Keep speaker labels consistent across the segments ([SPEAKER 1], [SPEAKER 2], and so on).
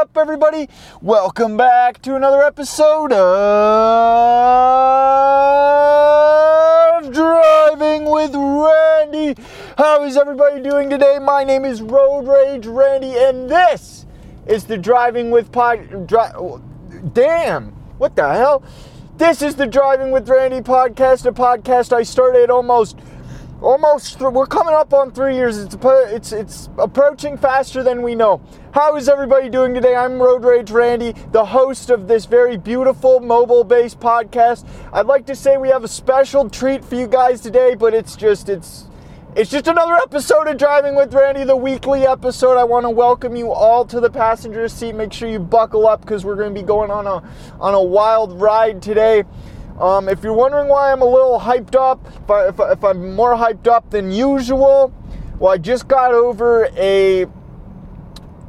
[SPEAKER 1] up, everybody? Welcome back to another episode of Driving with Randy. How is everybody doing today? My name is Road Rage Randy, and this is the Driving with Pod. Dri- Damn, what the hell? This is the Driving with Randy podcast, a podcast I started almost almost th- we're coming up on three years. It's it's it's approaching faster than we know. How is everybody doing today? I'm road rage randy the host of this very beautiful mobile based podcast. I'd like to say we have a special treat for you guys today but it's just it's it's just another episode of driving with randy the weekly episode. I want to welcome you all to the passenger seat. Make sure you buckle up because we're going to be going on a on a wild ride today um, if you're wondering why I'm a little hyped up, if, I, if, if I'm more hyped up than usual, well, I just got over a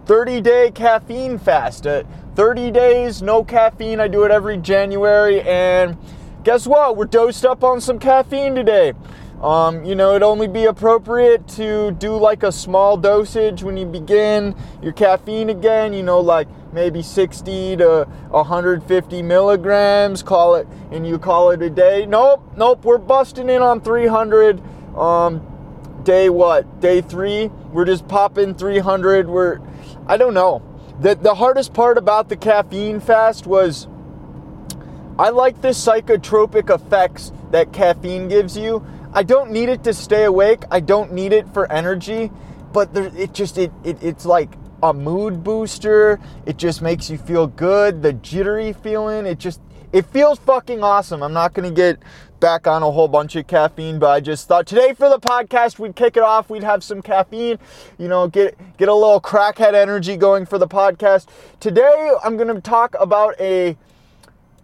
[SPEAKER 1] 30 day caffeine fast. Uh, 30 days, no caffeine. I do it every January. And guess what? We're dosed up on some caffeine today. Um, you know, it'd only be appropriate to do like a small dosage when you begin your caffeine again, you know, like maybe 60 to 150 milligrams, call it, and you call it a day. Nope, nope, we're busting in on 300. Um, day what? Day three? We're just popping 300. We're, I don't know. The, the hardest part about the caffeine fast was I like the psychotropic effects that caffeine gives you. I don't need it to stay awake. I don't need it for energy, but there, it just it, it it's like a mood booster. It just makes you feel good. The jittery feeling. It just it feels fucking awesome. I'm not gonna get back on a whole bunch of caffeine, but I just thought today for the podcast we'd kick it off. We'd have some caffeine, you know, get get a little crackhead energy going for the podcast. Today I'm gonna talk about a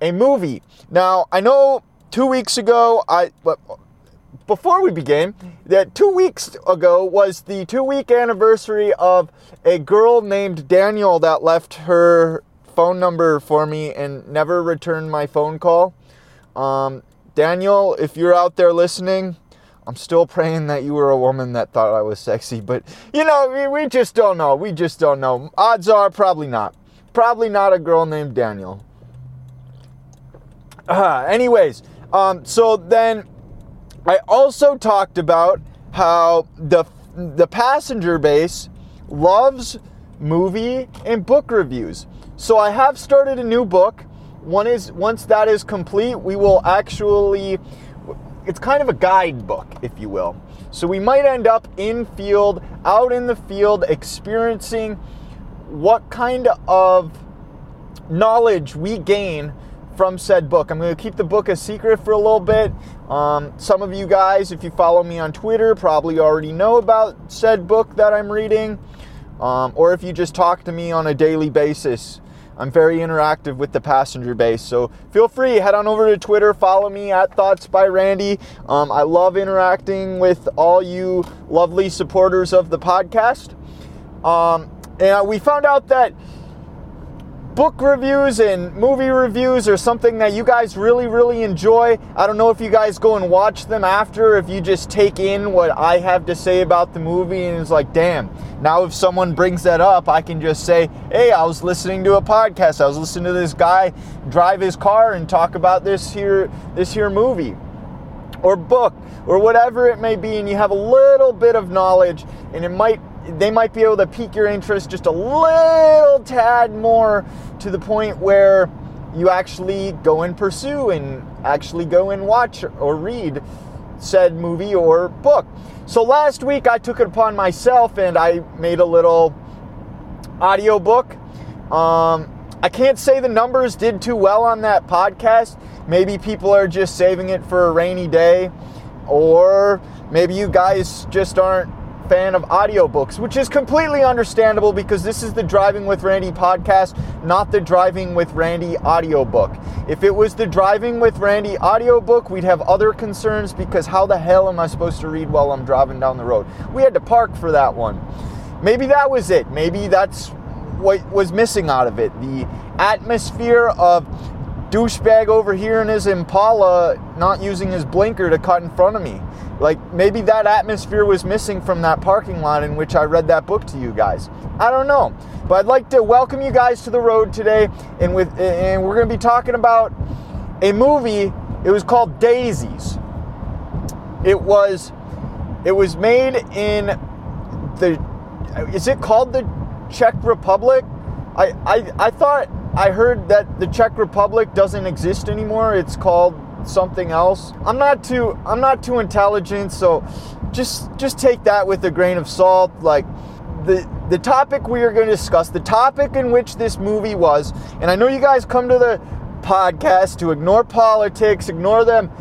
[SPEAKER 1] a movie. Now I know two weeks ago I before we begin, that two weeks ago was the two week anniversary of a girl named Daniel that left her phone number for me and never returned my phone call. Um, Daniel, if you're out there listening, I'm still praying that you were a woman that thought I was sexy, but you know, we, we just don't know. We just don't know. Odds are probably not. Probably not a girl named Daniel. Uh, anyways, um, so then I also talked about how the the passenger base loves movie and book reviews. So I have started a new book. One is once that is complete, we will actually it's kind of a guidebook, if you will. So we might end up in field, out in the field experiencing what kind of knowledge we gain from said book. I'm going to keep the book a secret for a little bit. Um, some of you guys, if you follow me on Twitter, probably already know about said book that I'm reading. Um, or if you just talk to me on a daily basis, I'm very interactive with the passenger base. So feel free, head on over to Twitter, follow me at Thoughts by Randy. Um, I love interacting with all you lovely supporters of the podcast. Um, and we found out that book reviews and movie reviews are something that you guys really, really enjoy. I don't know if you guys go and watch them after, if you just take in what I have to say about the movie and it's like, damn, now if someone brings that up, I can just say, hey, I was listening to a podcast. I was listening to this guy drive his car and talk about this here, this here movie or book or whatever it may be and you have a little bit of knowledge and it might they might be able to pique your interest just a little tad more to the point where you actually go and pursue and actually go and watch or read said movie or book. So last week I took it upon myself and I made a little audio book. Um, I can't say the numbers did too well on that podcast. Maybe people are just saving it for a rainy day, or maybe you guys just aren't fan of audiobooks, which is completely understandable because this is the Driving with Randy podcast, not the Driving with Randy audiobook. If it was the Driving with Randy audiobook, we'd have other concerns because how the hell am I supposed to read while I'm driving down the road? We had to park for that one. Maybe that was it. Maybe that's what was missing out of it. The atmosphere of douchebag over here in his Impala not using his blinker to cut in front of me. Like maybe that atmosphere was missing from that parking lot in which I read that book to you guys. I don't know. But I'd like to welcome you guys to the road today and with and we're going to be talking about a movie. It was called Daisies. It was it was made in the is it called the Czech Republic? I, I I thought I heard that the Czech Republic doesn't exist anymore. It's called something else. I'm not too I'm not too intelligent, so just just take that with a grain of salt. Like the the topic we are going to discuss, the topic in which this movie was, and I know you guys come to the podcast to ignore politics, ignore them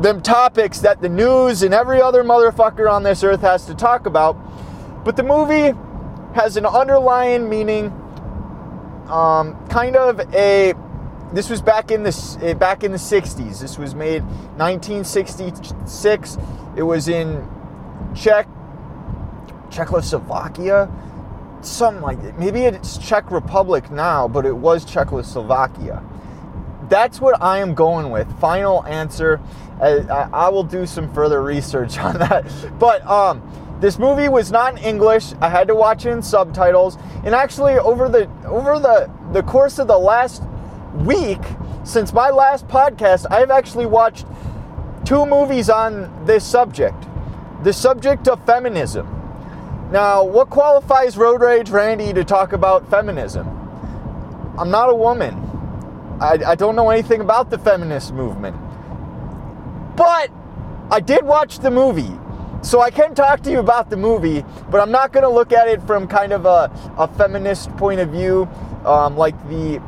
[SPEAKER 1] them topics that the news and every other motherfucker on this earth has to talk about. But the movie has an underlying meaning, um, kind of a this was back in the eh, back in the 60s. This was made 1966. It was in Czech Czechoslovakia, something like that. Maybe it's Czech Republic now, but it was Czechoslovakia. That's what I am going with. Final answer. I, I will do some further research on that. But um, this movie was not in English. I had to watch it in subtitles. And actually, over the over the the course of the last week since my last podcast, I've actually watched two movies on this subject the subject of feminism. Now, what qualifies Road Rage Randy to talk about feminism? I'm not a woman. I, I don't know anything about the feminist movement. But I did watch the movie. So I can talk to you about the movie, but I'm not going to look at it from kind of a, a feminist point of view, um, like the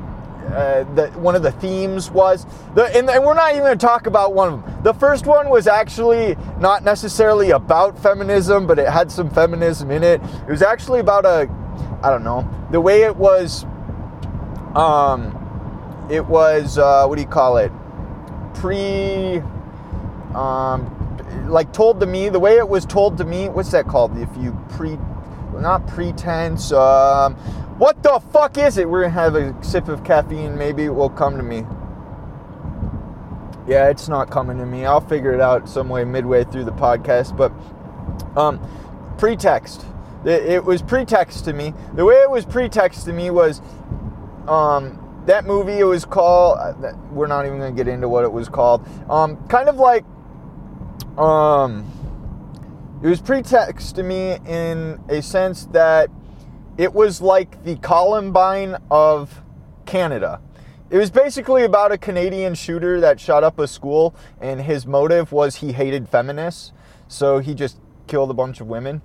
[SPEAKER 1] uh, the, one of the themes was. The, and, and we're not even going to talk about one of them. The first one was actually not necessarily about feminism, but it had some feminism in it. It was actually about a, I don't know, the way it was. Um, it was uh, what do you call it? Pre, um, like told to me. The way it was told to me. What's that called? If you pre, not pretense. Um, what the fuck is it? We're gonna have a sip of caffeine. Maybe it will come to me. Yeah, it's not coming to me. I'll figure it out some way midway through the podcast. But um, pretext. It, it was pretext to me. The way it was pretext to me was um, that movie. It was called. Uh, we're not even gonna get into what it was called. Um, kind of like um, it was pretext to me in a sense that it was like the Columbine of Canada. It was basically about a Canadian shooter that shot up a school, and his motive was he hated feminists, so he just killed a bunch of women.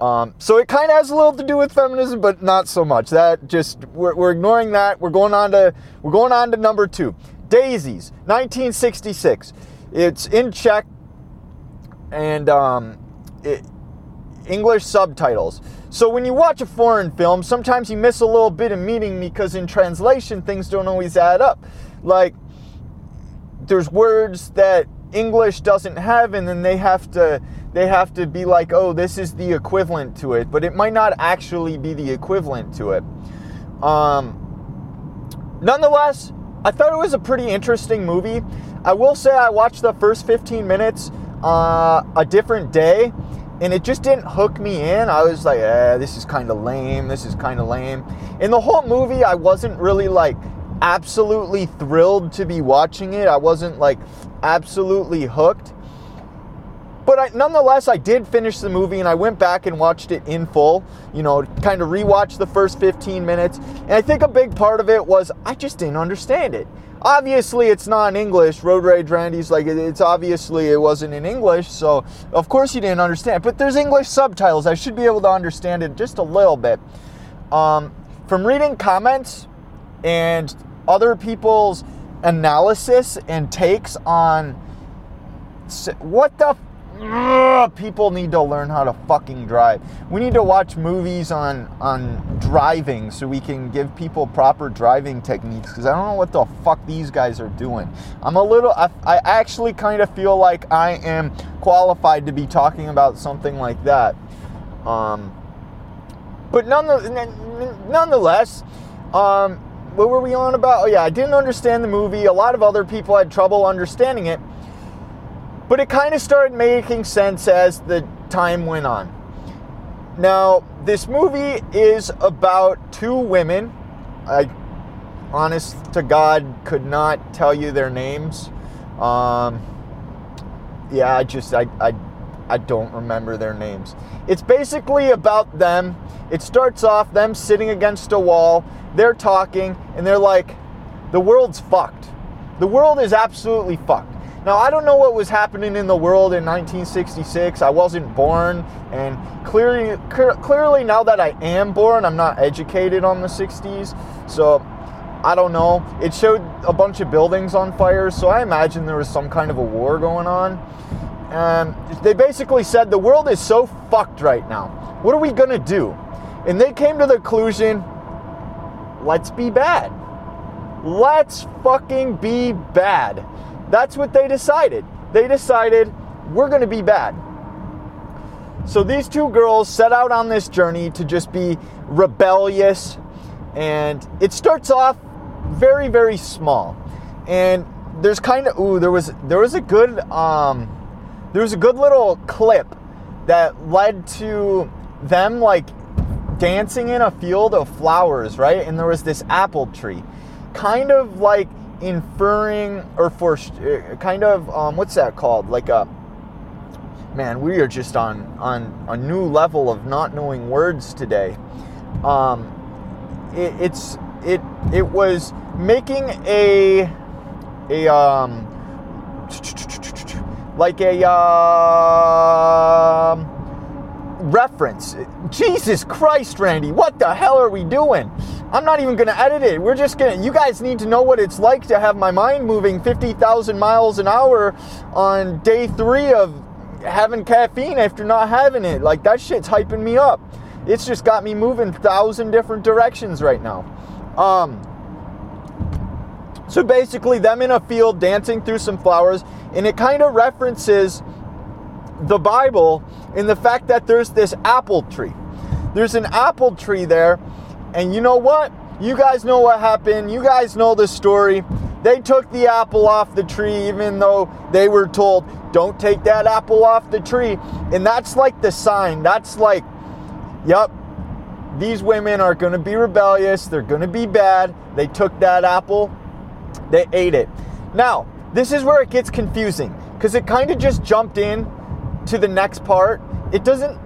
[SPEAKER 1] Um, so it kind of has a little to do with feminism, but not so much. That just we're, we're, ignoring that. We're going on to we're going on to number two, Daisies, 1966. It's in Czech, and um, it, English subtitles. So when you watch a foreign film, sometimes you miss a little bit of meaning because in translation things don't always add up. Like there's words that English doesn't have and then they have to they have to be like, "Oh, this is the equivalent to it," but it might not actually be the equivalent to it. Um nonetheless, I thought it was a pretty interesting movie. I will say I watched the first 15 minutes uh, a different day and it just didn't hook me in. I was like, eh, this is kind of lame. This is kind of lame. In the whole movie, I wasn't really like absolutely thrilled to be watching it. I wasn't like absolutely hooked. But I, nonetheless, I did finish the movie and I went back and watched it in full. You know, kind of rewatched the first 15 minutes. And I think a big part of it was I just didn't understand it. Obviously, it's not in English. Road Rage Randy's like, it's obviously it wasn't in English. So, of course, you didn't understand. But there's English subtitles. I should be able to understand it just a little bit. Um, from reading comments and other people's analysis and takes on what the people need to learn how to fucking drive. We need to watch movies on on driving so we can give people proper driving techniques because I don't know what the fuck these guys are doing. I'm a little I, I actually kind of feel like I am qualified to be talking about something like that. Um, but nonetheless, um, what were we on about? Oh yeah, I didn't understand the movie. A lot of other people had trouble understanding it But it kind of started making sense as the time went on. Now, this movie is about two women. I, honest to God, could not tell you their names. Um, yeah, I just, I, I, I don't remember their names. It's basically about them. It starts off them sitting against a wall. They're talking, and they're like, the world's fucked. The world is absolutely fucked. Now, I don't know what was happening in the world in 1966. I wasn't born, and clearly, clearly now that I am born, I'm not educated on the 60s. So, I don't know. It showed a bunch of buildings on fire, so I imagine there was some kind of a war going on. And they basically said the world is so fucked right now. What are we gonna do? And they came to the conclusion let's be bad. Let's fucking be bad. That's what they decided. They decided we're going to be bad. So these two girls set out on this journey to just be rebellious. And it starts off very, very small. And there's kind of ooh, there was there was a good um there was a good little clip that led to them like dancing in a field of flowers, right? And there was this apple tree. Kind of like inferring or for uh, kind of um, what's that called? Like a man, we are just on on a new level of not knowing words today. Um, it, it's it it was making a a um like a um reference. Jesus Christ, Randy, what the hell are we doing? I'm not even going to edit it. We're just going to, you guys need to know what it's like to have my mind moving 50,000 miles an hour on day three of having caffeine after not having it. Like, that shit's hyping me up. It's just got me moving thousand different directions right now. Um, so basically, them in a field dancing through some flowers, and it kind of references the Bible in the fact that there's this apple tree. There's an apple tree there and you know what? You guys know what happened. You guys know the story. They took the apple off the tree, even though they were told, don't take that apple off the tree. And that's like the sign. That's like, yep, these women are going to be rebellious. They're going to be bad. They took that apple, they ate it. Now, this is where it gets confusing because it kind of just jumped in to the next part. It doesn't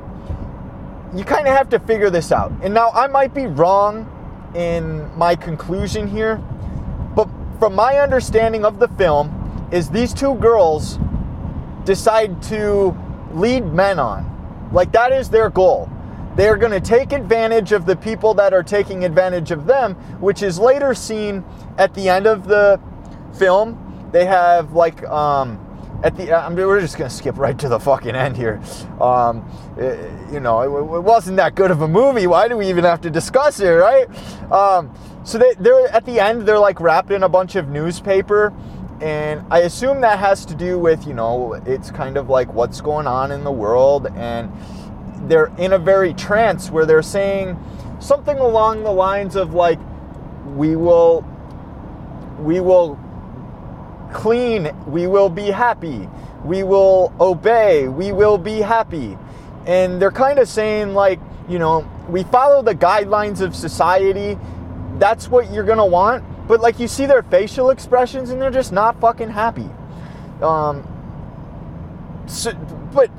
[SPEAKER 1] you kind of have to figure this out. And now I might be wrong in my conclusion here, but from my understanding of the film, is these two girls decide to lead men on. Like that is their goal. They are going to take advantage of the people that are taking advantage of them, which is later seen at the end of the film. They have like um, at the I mean, we're just gonna skip right to the fucking end here. Um, it, eh, you know, it, it, wasn't that good of a movie. Why do we even have to discuss it, right? Um, so they, they're at the end. They're like wrapped in a bunch of newspaper, and I assume that has to do with you know, it's kind of like what's going on in the world, and they're in a very trance where they're saying something along the lines of like, we will, we will clean, we will be happy. We will obey, we will be happy. And they're kind of saying, like, you know, we follow the guidelines of society. That's what you're going to want. But, like, you see their facial expressions and they're just not fucking happy. Um, so, but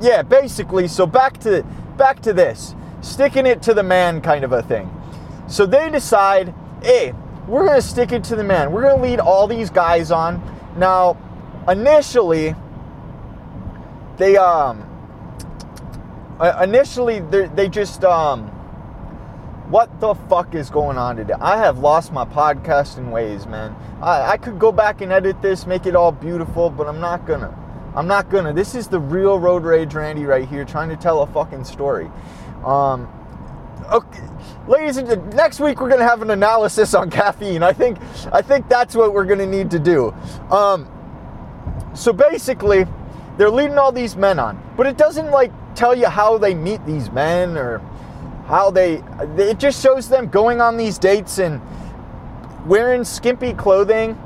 [SPEAKER 1] yeah, basically, so back to back to this, sticking it to the man kind of a thing. So they decide, hey, we're going to stick it to the man. We're going to lead all these guys on. Now, initially, they um initially they just um what the fuck is going on today? I have lost my podcasting ways, man. I, I could go back and edit this, make it all beautiful, but I'm not gonna. I'm not gonna. This is the real Road Rage Randy right here, trying to tell a fucking story. Um, okay, ladies and gentlemen, next week we're gonna have an analysis on caffeine. I think I think that's what we're gonna need to do. Um, so basically, they're leading all these men on, but it doesn't like tell you how they meet these men or how they. It just shows them going on these dates and wearing skimpy clothing.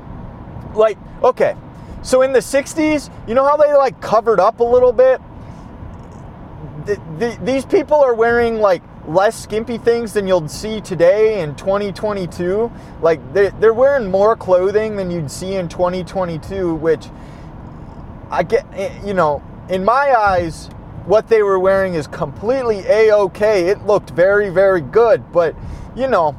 [SPEAKER 1] Like, okay, So in the 60s, you know how they like covered up a little bit? The, the, these people are wearing like less skimpy things than you'll see today in 2022. Like they're, they're wearing more clothing than you'd see in 2022, which I get, eh, you know, in my eyes, what they were wearing is completely a okay. It looked very, very good, but you know,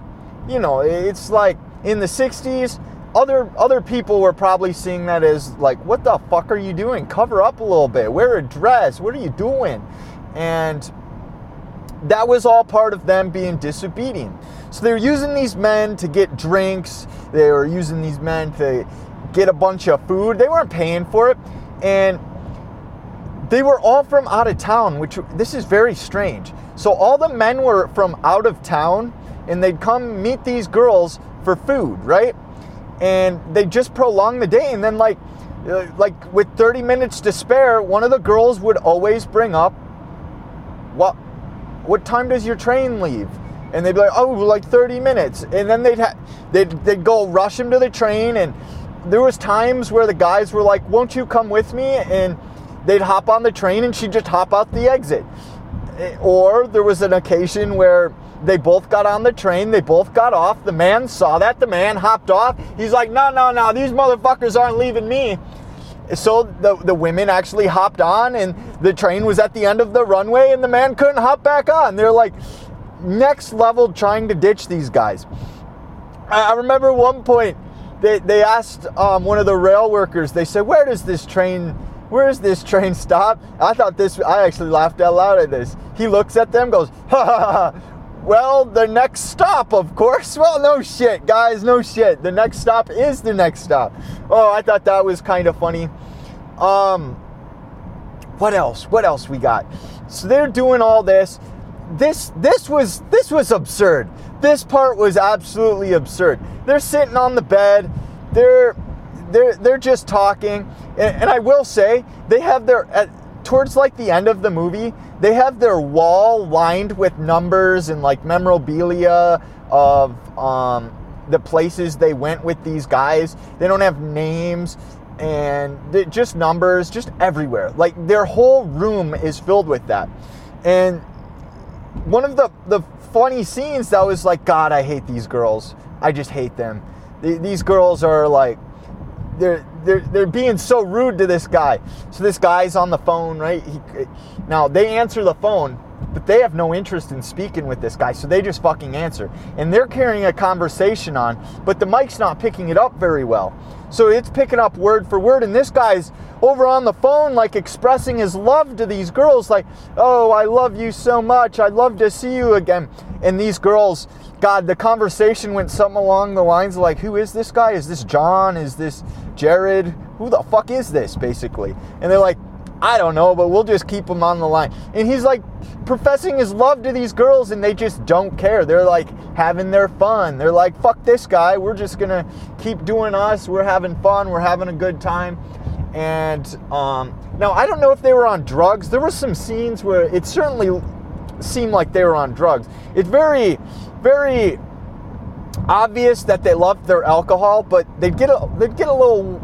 [SPEAKER 1] you know, it's like in the 60s, other other people were probably seeing that as like, what the fuck are you doing? Cover up a little bit. Wear a dress. What are you doing? And that was all part of them being disobedient. So they were using these men to get drinks. They were using these men to get a bunch of food. They weren't paying for it. And they were all from out of town, which this is very strange. So all the men were from out of town and they'd come meet these girls for food, right? And they just prolong the day and then like uh, like with 30 minutes to spare, one of the girls would always bring up what what time does your train leave? And they'd be like, oh, like 30 minutes. And then they'd, ha- they'd, they'd go rush him to the train. And there was times where the guys were like, won't you come with me? And they'd hop on the train and she'd just hop out the exit. Eh, or there was an occasion where they both got on the train, they both got off. The man saw that, the man hopped off. He's like, no, no, no, these motherfuckers aren't leaving me. So the, the women actually hopped on, and the train was at the end of the runway, and the man couldn't hop back on. They're like next level trying to ditch these guys. I remember one point they, they asked um, one of the rail workers, they said, Where does this train where does this train stop? I thought this, I actually laughed out loud at this. He looks at them, goes, ha ha ha. Well, the next stop, of course. Well, no shit, guys, no shit. The next stop is the next stop. Oh, I thought that was kind of funny. Um, what else? What else we got? So they're doing all this. This this was this was absurd. This part was absolutely absurd. They're sitting on the bed. They're they're they're just talking, and, and I will say they have their at, towards like the end of the movie, they have their wall lined with numbers and like memorabilia of um, the places they went with these guys. They don't have names and just numbers, just everywhere. Like their whole room is filled with that. And one of the the funny scenes that was like, God, I hate these girls. I just hate them. These girls are like they're they're they're being so rude to this guy. So this guy's on the phone, right? He, uh, now they answer the phone, but they have no interest in speaking with this guy, so they just fucking answer. And they're carrying a conversation on, but the mic's not picking it up very well. So it's picking up word for word, and this guy's over on the phone, like expressing his love to these girls, like, oh, I love you so much. I'd love to see you again. And these girls, God, the conversation went something along the lines of like, who is this guy? Is this John? Is this Jared? Who the fuck is this, basically? And they're like, I don't know, but we'll just keep him on the line. And he's like professing his love to these girls, and they just don't care. They're like having their fun. They're like, fuck this guy. We're just gonna keep doing us. We're having fun. We're having a good time. And um, now I don't know if they were on drugs. There were some scenes where it certainly seemed like they were on drugs. It's very, very obvious that they loved their alcohol, but they'd get a they'd get a little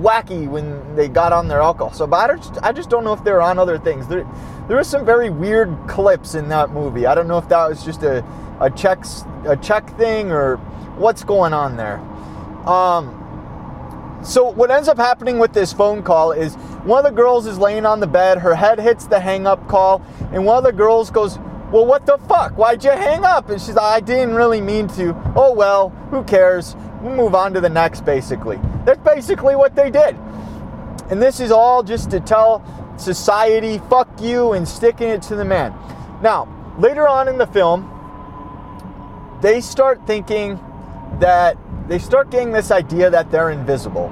[SPEAKER 1] wacky when they got on their alcohol. So, but I just, I just don't know if they're on other things. There, there were some very weird clips in that movie. I don't know if that was just a, a Czech, a Czech thing or what's going on there. Um, so what ends up happening with this phone call is one of the girls is laying on the bed, her head hits the hang up call, and one of the girls goes, well, what the fuck? Why'd you hang up? And she's like, I didn't really mean to. Oh, well, who cares? We'll move on to the next, basically. That's basically what they did. And this is all just to tell society, fuck you, and sticking it to the man. Now, later on in the film, they start thinking that they start getting this idea that they're invisible.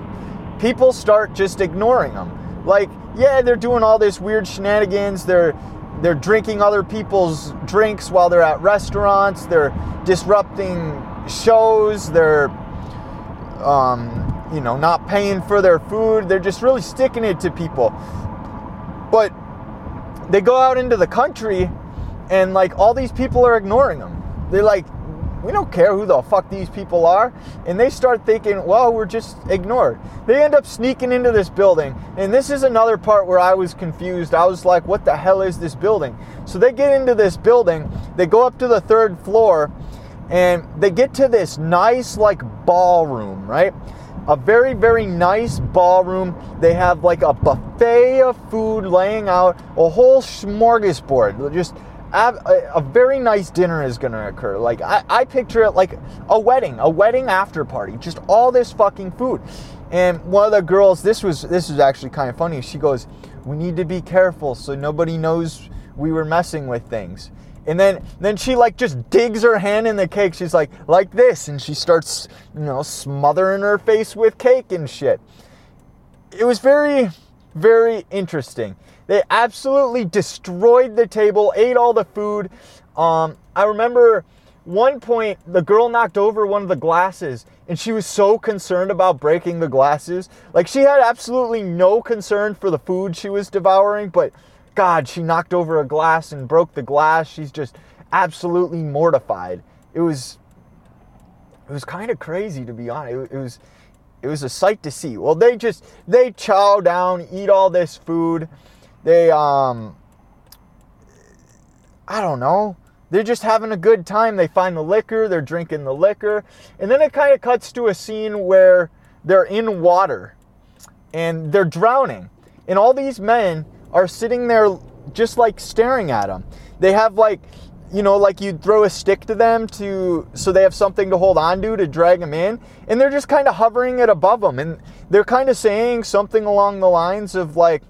[SPEAKER 1] People start just ignoring them. Like, yeah, they're doing all this weird shenanigans. They're they're drinking other people's drinks while they're at restaurants. They're disrupting shows. They're um, you know, not paying for their food. They're just really sticking it to people. But they go out into the country and like all these people are ignoring them. They're like, we don't care who the fuck these people are. And they start thinking, well, we're just ignored. they end up sneaking into this building. And this is another part where I was confused. I was like, what the hell is this building? So they get into this building, they go up to the third floor, and they get to this nice, like, ballroom, right? A very, very nice ballroom. They have like a buffet of food laying out, a whole smorgasbord. Just a, very nice dinner is going to occur. Like I, I picture it like a wedding, a wedding after party. Just all this fucking food. And one of the girls, this was this was actually kind of funny. She goes, "We need to be careful so nobody knows we were messing with things." And then then she like just digs her hand in the cake. She's like like this and she starts, you know, smothering her face with cake and shit. It was very very interesting. They absolutely destroyed the table, ate all the food. Um, I remember one point the girl knocked over one of the glasses and she was so concerned about breaking the glasses. Like she had absolutely no concern for the food she was devouring, but God, she knocked over a glass and broke the glass. She's just absolutely mortified. It was it was kind of crazy to be honest. It, it was it was a sight to see. Well, they just they chow down, eat all this food. They um I don't know. They're just having a good time. They find the liquor, they're drinking the liquor. And then it kind of cuts to a scene where they're in water and they're drowning. And all these men are sitting there just like staring at them. They have like you know, like you'd throw a stick to them to so they have something to hold on to to drag them in, and they're just kind of hovering it above them, and they're kind of saying something along the lines of like,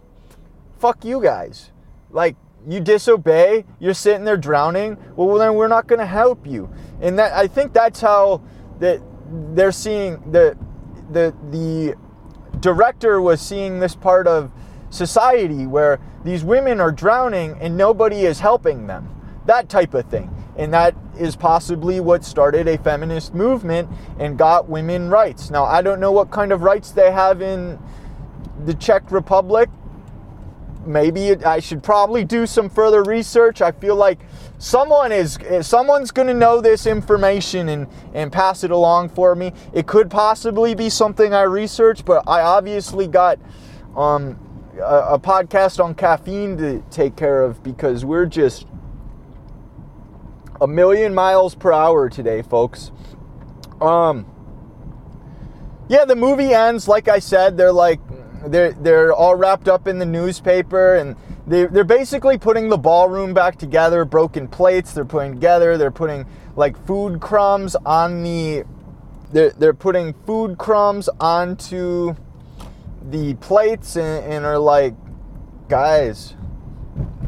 [SPEAKER 1] "Fuck you guys," like you disobey, you're sitting there drowning. Well, then we're not going to help you, and that I think that's how that they're seeing the the the director was seeing this part of society where these women are drowning and nobody is helping them that type of thing. And that is possibly what started a feminist movement and got women rights. Now, I don't know what kind of rights they have in the Czech Republic. Maybe I should probably do some further research. I feel like someone is someone's going to know this information and and pass it along for me. It could possibly be something I research, but I obviously got um, a, a podcast on caffeine to take care of because we're just a million miles per hour today, folks. Um, yeah, the movie ends like I said. They're like they're they're all wrapped up in the newspaper, and they they're basically putting the ballroom back together. Broken plates they're putting together. They're putting like food crumbs on the. They're they're putting food crumbs onto the plates and, and are like, guys,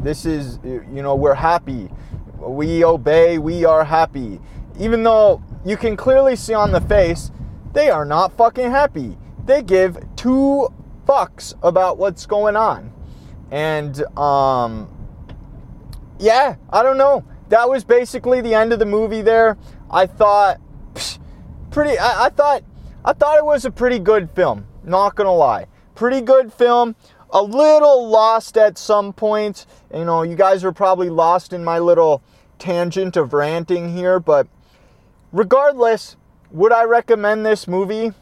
[SPEAKER 1] this is you know we're happy we obey, we are happy. Even though you can clearly see on the face, they are not fucking happy. They give two fucks about what's going on. And, um, yeah, I don't know. That was basically the end of the movie there. I thought, psh, pretty, I, I thought, I thought it was a pretty good film. Not gonna lie. Pretty good film a little lost at some points. You know, you guys are probably lost in my little tangent of ranting here, but regardless, would I recommend this movie?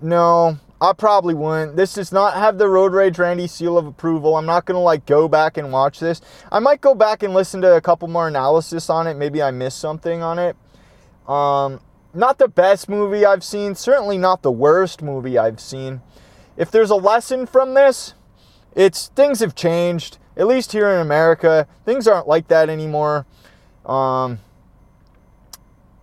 [SPEAKER 1] No, I probably wouldn't. This does not have the Road Rage Randy seal of approval. I'm not gonna like go back and watch this. I might go back and listen to a couple more analysis on it. Maybe I missed something on it. Um, not the best movie I've seen. Certainly not the worst movie I've seen. If there's a lesson from this, it's things have changed at least here in America, things aren't like that anymore. Um,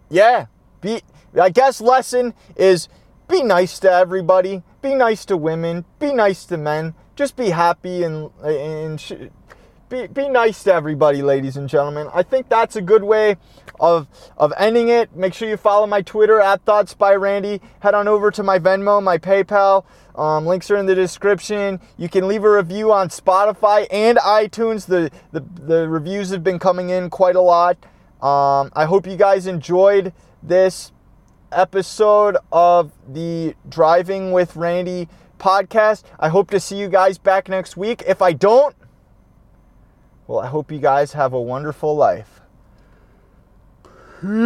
[SPEAKER 1] yeah, be I guess lesson is be nice to everybody, be nice to women, be nice to men, just be happy and and sh- be, be nice to everybody, ladies and gentlemen. I think that's a good way of of ending it. Make sure you follow my Twitter at Thoughts by Randy. Head on over to my Venmo, my PayPal. Um, links are in the description. You can leave a review on Spotify and iTunes. The, the, the reviews have been coming in quite a lot. Um, I hope you guys enjoyed this episode of the Driving with Randy podcast. I hope to see you guys back next week. If I don't, well, I hope you guys have a wonderful life. Peace.